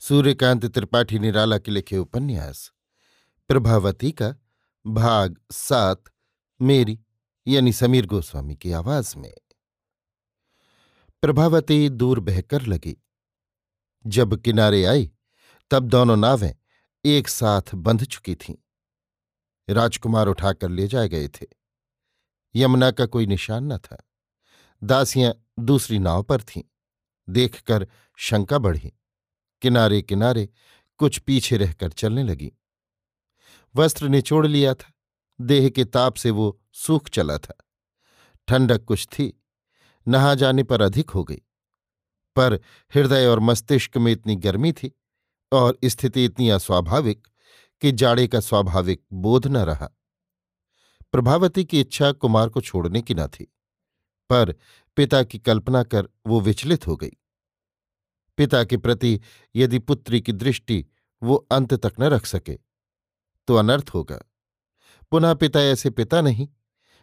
सूर्यकांत त्रिपाठी निराला के लिखे उपन्यास। प्रभावती का भाग सात, मेरी, यानी समीर गोस्वामी की आवाज़ में। प्रभावती दूर बहकर लगी। जब किनारे आई, तब दोनों नावें एक साथ बंध चुकी थीं। राजकुमार उठाकर ले जाए गए थे। यमुना का कोई निशान न था। दासियाँ दूसरी नाव पर थीं। देखकर शंका बढ़ी। किनारे किनारे कुछ पीछे रहकर चलने लगी। वस्त्र निचोड़ लिया था, देह के ताप से वो सूख चला था। ठंडक कुछ थी, नहा जाने पर अधिक हो गई। पर हृदय और मस्तिष्क में इतनी गर्मी थी और स्थिति इतनी अस्वाभाविक कि जाड़े का स्वाभाविक बोध न रहा। प्रभावती की इच्छा कुमार को छोड़ने की न थी, पर पिता की कल्पना कर वो विचलित हो गई। पिता के प्रति यदि पुत्री की दृष्टि वो अंत तक न रख सके तो अनर्थ होगा। पुनः पिता ऐसे पिता नहीं,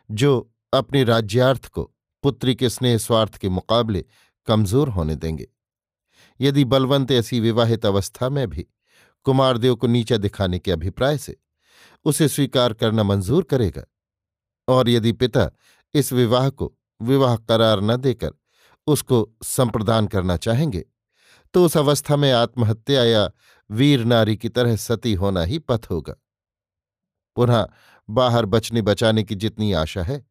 जो अपने राज्यार्थ को, पुत्री के स्नेह स्वार्थ के मुकाबले कमज़ोर होने देंगे। यदि बलवंत ऐसी विवाहित अवस्था में भी कुमारदेव को नीचा दिखाने के अभिप्राय से उसे स्वीकार करना मंजूर करेगा, और यदि पिता इस विवाह को, विवाह करार न देकर उसको संप्रदान करना चाहेंगे तो उस अवस्था में आत्महत्या या वीर नारी की तरह सती होना ही पथ होगा। पुनः बाहर बचने बचाने की जितनी आशा है,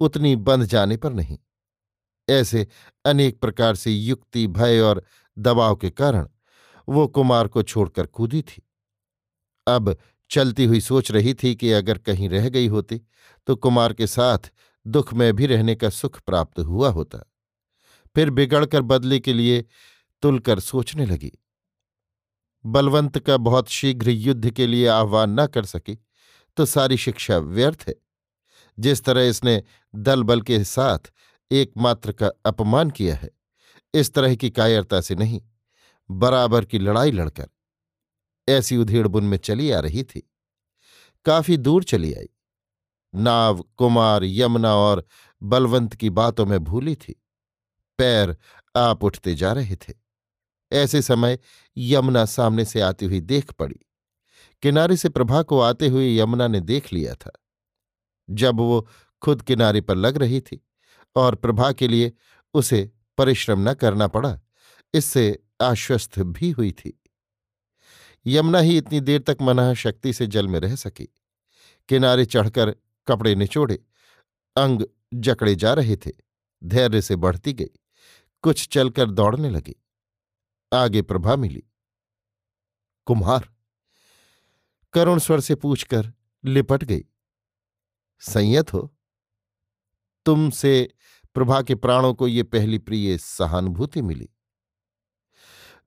उतनी बंध जाने पर नहीं। ऐसे अनेक प्रकार से युक्ति, भय और दबाव के कारण वो कुमार को छोड़कर कूदी थी। अब चलती हुई सोच रही थी कि अगर कहीं रह गई होती तो कुमार के साथ दुख में भी रहने का सुख प्राप्त हुआ होता। फिर बिगड़कर बदले के लिए तुलकर सोचने लगी। बलवंत का बहुत शीघ्र युद्ध के लिए आह्वान न कर सकी तो सारी शिक्षा व्यर्थ है। जिस तरह इसने दल बल के साथ एकमात्र का अपमान किया है, इस तरह की कायरता से नहीं, बराबर की लड़ाई लड़कर। ऐसी उधेड़ बुन में चली आ रही थी। काफ़ी दूर चली आई। नाव, कुमार, यमुना और बलवंत की बातों में भूली थी। पैर आप उठते जा रहे थे। ऐसे समय यमुना सामने से आती हुई देख पड़ी। किनारे से प्रभा को आते हुए यमुना ने देख लिया था। जब वो खुद किनारे पर लग रही थी और प्रभा के लिए उसे परिश्रम न करना पड़ा, इससे आश्वस्त भी हुई थी। यमुना ही इतनी देर तक मना शक्ति से जल में रह सकी। किनारे चढ़कर कपड़े निचोड़े, अंग जकड़े जा रहे थे, धैर्य से बढ़ती गई, कुछ चलकर दौड़ने लगी। आगे प्रभा मिली। कुम्हार करुण स्वर से पूछकर लिपट गई। संयत हो, तुमसे प्रभा के प्राणों को ये पहली प्रिय सहानुभूति मिली।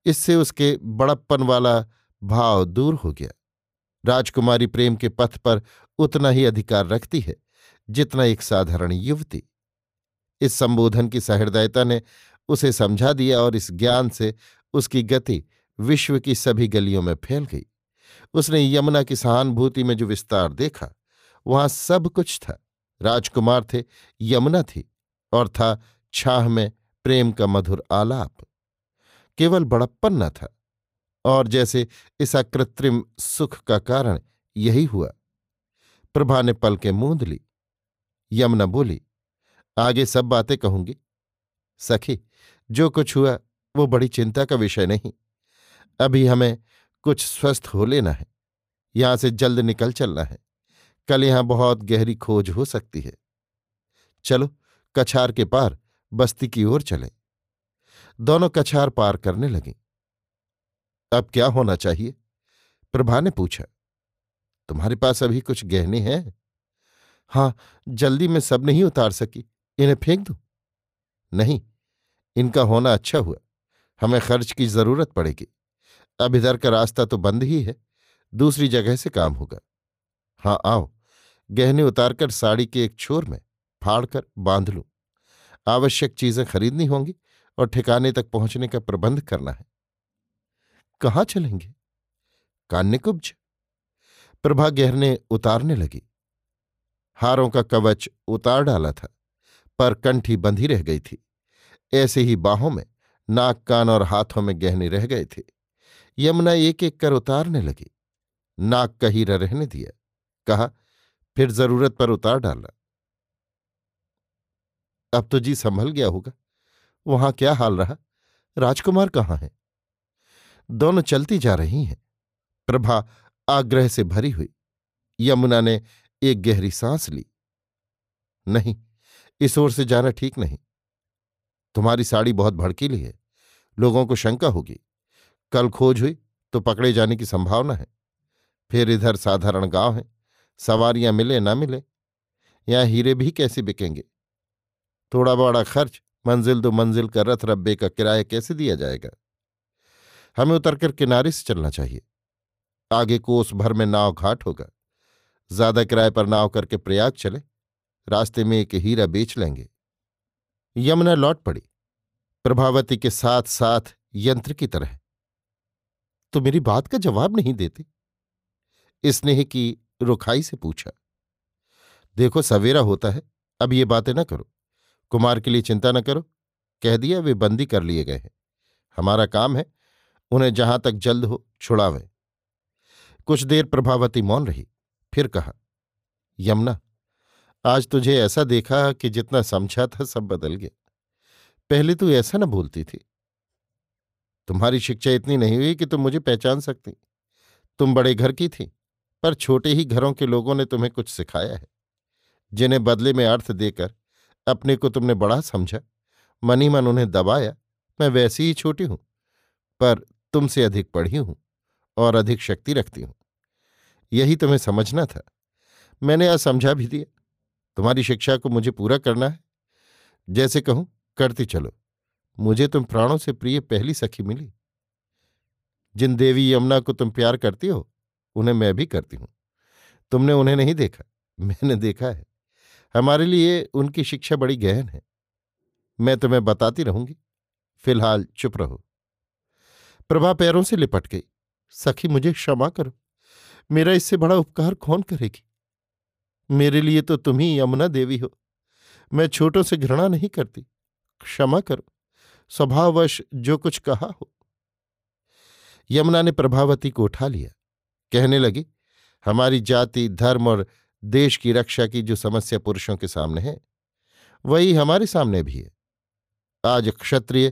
इससे उसके बड़प्पन वाला भाव दूर हो गया। राजकुमारी प्रेम के पथ पर उतना ही अधिकार रखती है जितना एक साधारण युवती। इस संबोधन की सहृदयता ने उसे समझा दिया और इस ज्ञान से उसकी गति विश्व की सभी गलियों में फैल गई। उसने यमुना की सहानुभूति में जो विस्तार देखा, वहाँ सब कुछ था। राजकुमार थे, यमुना थी, और था छाह में प्रेम का मधुर आलाप। केवल बड़प्पन न था, और जैसे इस अकृत्रिम सुख का कारण यही हुआ। प्रभा ने पल के मूंद ली। यमुना बोली, आगे सब बातें कहूँगी। सखी, जो कुछ हुआ वो बड़ी चिंता का विषय नहीं। अभी हमें कुछ स्वस्थ हो लेना है। यहाँ से जल्द निकल चलना है। कल यहाँ बहुत गहरी खोज हो सकती है। चलो, कछार के पार बस्ती की ओर चले। दोनों कछार पार करने लगे। अब क्या होना चाहिए? प्रभा ने पूछा। तुम्हारे पास अभी कुछ गहने हैं? हाँ, जल्दी में सब नहीं उतार सकी। इन्हें फेंक दो? नहीं, इनका होना अच्छा हुआ। हमें खर्च की ज़रूरत पड़ेगी। अब इधर का रास्ता तो बंद ही है, दूसरी जगह से काम होगा। हाँ आओ, गहने उतारकर साड़ी के एक छोर में फाड़ कर बाँध लूँ। आवश्यक चीज़ें खरीदनी होंगी और ठिकाने तक पहुँचने का प्रबंध करना है। कहाँ चलेंगे? कान्यकुब्ज प्रभा गहने उतारने लगी। हारों का कवच उतार डाला था, पर कंठी बंधी रह गई थी। ऐसे ही बाहों में नाक कान और हाथों में गहने रह गए थे। यमुना एक एक कर उतारने लगी। नाक का हीरा रहने दिया। कहा, फिर ज़रूरत पर उतार डालना। अब तो जी संभल गया होगा। वहाँ क्या हाल रहा? राजकुमार कहाँ है? दोनों चलती जा रही हैं। प्रभा आग्रह से भरी हुई। यमुना ने एक गहरी सांस ली। नहीं, इस ओर से जाना ठीक नहीं। तुम्हारी साड़ी बहुत भड़कीली है। लोगों को शंका होगी। कल खोज हुई तो पकड़े जाने की संभावना है। फिर इधर साधारण गाँव है, सवारियाँ मिले ना मिले, यहाँ हीरे भी कैसे बिकेंगे? थोड़ा बड़ा खर्च, मंजिल दो मंजिल का रथ रब्बे का किराया कैसे दिया जाएगा? हमें उतरकर किनारे से चलना चाहिए। आगे कोस भर में नाव घाट होगा। ज़्यादा किराए पर नाव करके प्रयाग चले। रास्ते में एक हीरा बेच लेंगे। यमुना लौट पड़ी। प्रभावती के साथ साथ यंत्र की तरह। तो मेरी बात का जवाब नहीं देती। स्नेह की रुखाई से पूछा। देखो, सवेरा होता है। अब ये बातें न करो। कुमार के लिए चिंता न करो। कह दिया, वे बंदी कर लिए गए हैं। हमारा काम है उन्हें जहाँ तक जल्द हो छुड़ावें। कुछ देर प्रभावती मौन रही। फिर कहा, यमुना, आज तुझे ऐसा देखा कि जितना समझा था सब बदल गया। पहले तू ऐसा न बोलती थी। तुम्हारी शिक्षा इतनी नहीं हुई कि तुम मुझे पहचान सकती। तुम बड़े घर की थी, पर छोटे ही घरों के लोगों ने तुम्हें कुछ सिखाया है, जिन्हें बदले में अर्थ देकर अपने को तुमने बड़ा समझा मनी मन उन्हें दबाया, मैं वैसी ही छोटी हूँ, पर तुमसे अधिक पढ़ी हूँ और अधिक शक्ति रखती हूँ। यही तुम्हें समझना था। मैंने आज समझा भी दिया। तुम्हारी शिक्षा को मुझे पूरा करना है। जैसे कहूँ करती चलो। मुझे तुम प्राणों से प्रिय पहली सखी मिली। जिन देवी यमुना को तुम प्यार करती हो, उन्हें मैं भी करती हूँ। तुमने उन्हें नहीं देखा, मैंने देखा है। हमारे लिए उनकी शिक्षा बड़ी गहन है। मैं तुम्हें बताती रहूँगी। फ़िलहाल चुप रहो। प्रभा पैरों से लिपट गई। सखी, मुझे क्षमा करो। मेरा इससे बड़ा उपकार कौन करेगी? मेरे लिए तो तुम ही यमुना देवी हो। मैं छोटों से घृणा नहीं करती। क्षमा करो। स्वभावश जो कुछ कहा हो। यमुना ने प्रभावती को उठा लिया। कहने लगी, हमारी जाति, धर्म और देश की रक्षा की जो समस्या पुरुषों के सामने है, वही हमारे सामने भी है। आज क्षत्रिय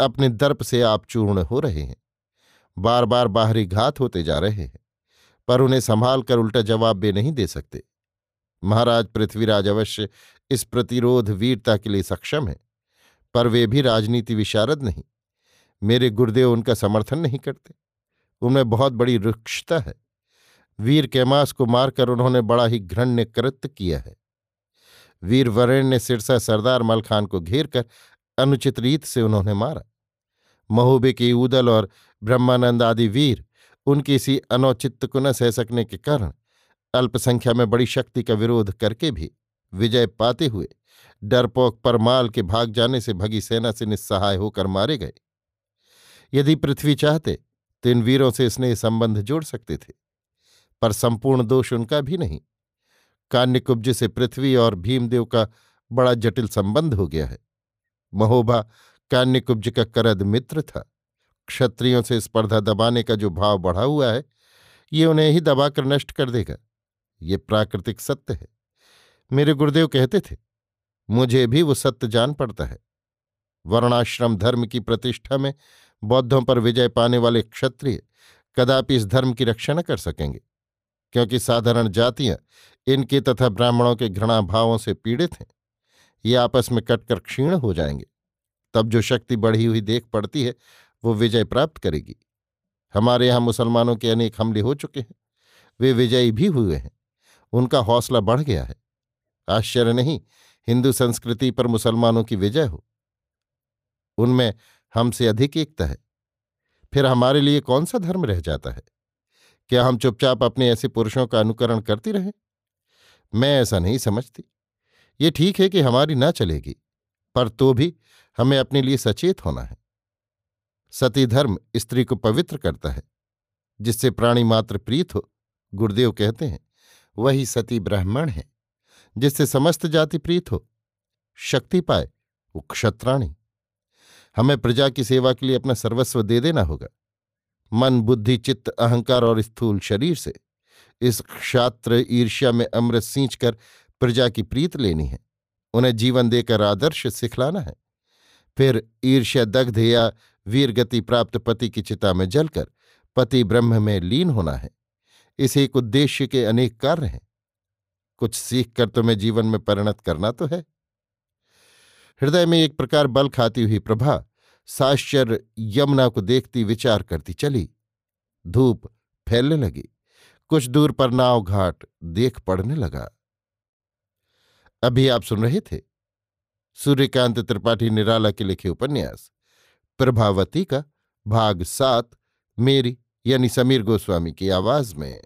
अपने दर्प से आप चूर्ण हो रहे हैं। बार बार बाहरी घात होते जा रहे हैं, पर उन्हें संभाल कर उल्टा जवाब भी नहीं दे सकते। महाराज पृथ्वीराज अवश्य इस प्रतिरोध वीरता के लिए सक्षम है। पर वे भी राजनीति विशारद नहीं। मेरे गुरुदेव उनका समर्थन नहीं करते। उनमें बहुत बड़ी रुक्षता है। वीर कैमास को मारकर उन्होंने बड़ा ही घृण्य कृत्य किया है। वीर वरेण ने सिरसा सरदार मलखान को घेर कर अनुचित रीत से उन्होंने मारा। महोबे के ऊदल और ब्रह्मानंद आदि वीर उनकी इसी अनौचित्य को न सह सकने के कारण अल्पसंख्या में बड़ी शक्ति का विरोध करके भी विजय पाते हुए डरपोक परमाल के भाग जाने से भगी सेना से निस्सहाय होकर मारे गए। यदि पृथ्वी चाहते तो इन वीरों से स्नेह संबंध जोड़ सकते थे, पर संपूर्ण दोष उनका भी नहीं। कान्यकुब्ज से पृथ्वी और भीमदेव का बड़ा जटिल संबंध हो गया है। महोबा कान्यकुब्ज का करद मित्र था। क्षत्रियों से स्पर्धा दबाने का जो भाव बढ़ा हुआ है, ये उन्हें ही दबाकर नष्ट कर देगा। ये प्राकृतिक सत्य है। मेरे गुरुदेव कहते थे, मुझे भी वो सत्य जान पड़ता है। वर्णाश्रम धर्म की प्रतिष्ठा में बौद्धों पर विजय पाने वाले क्षत्रिय कदापि इस धर्म की रक्षा न कर सकेंगे, क्योंकि साधारण जातियाँ इनके तथा ब्राह्मणों के घृणा भावों से पीड़ित हैं। ये आपस में कटकर क्षीण हो जाएँगे। तब जो शक्ति बढ़ी हुई देख पड़ती है, वो विजय प्राप्त करेगी। हमारे यहाँ मुसलमानों के अनेक हमले हो चुके हैं। वे विजयी भी हुए हैं। उनका हौसला बढ़ गया है। आश्चर्य नहीं, हिंदू संस्कृति पर मुसलमानों की विजय हो। उनमें हमसे अधिक एकता है। फिर हमारे लिए कौन सा धर्म रह जाता है? क्या हम चुपचाप अपने ऐसे पुरुषों का अनुकरण करती रहें? मैं ऐसा नहीं समझती। ये ठीक है कि हमारी ना चलेगी, पर तो भी हमें अपने लिए सचेत होना है। सती धर्म स्त्री को पवित्र करता है, जिससे प्राणी मात्र प्रीत हो, गुरुदेव कहते हैं, वही सती ब्राह्मण है। जिससे समस्त जाति प्रीत हो, शक्ति पाए, वो क्षत्राणी हमें प्रजा की सेवा के लिए अपना सर्वस्व दे देना होगा। मन, बुद्धि, चित्त, अहंकार और स्थूल शरीर से इस क्षात्र ईर्ष्या में अमृत सींच कर प्रजा की प्रीत लेनी है। उन्हें जीवन देकर आदर्श सिखलाना है। फिर ईर्ष्या, दग्ध या वीरगति प्राप्त पति की चिता में जलकर पति ब्रह्म में लीन होना है। इस एक उद्देश्य के अनेक कार्य हैं। कुछ सीख कर तुम्हें जीवन में परिणत करना तो है। हृदय में एक प्रकार बल खाती हुई प्रभा साश्चर्य यमुना को देखती विचार करती चली। धूप फैलने लगी। कुछ दूर पर नाव घाट देख पड़ने लगा। अभी आप सुन रहे थे सूर्यकांत त्रिपाठी निराला के लिखे उपन्यास। प्रभावती का भाग सात, मेरी यानी समीर गोस्वामी की आवाज़ में।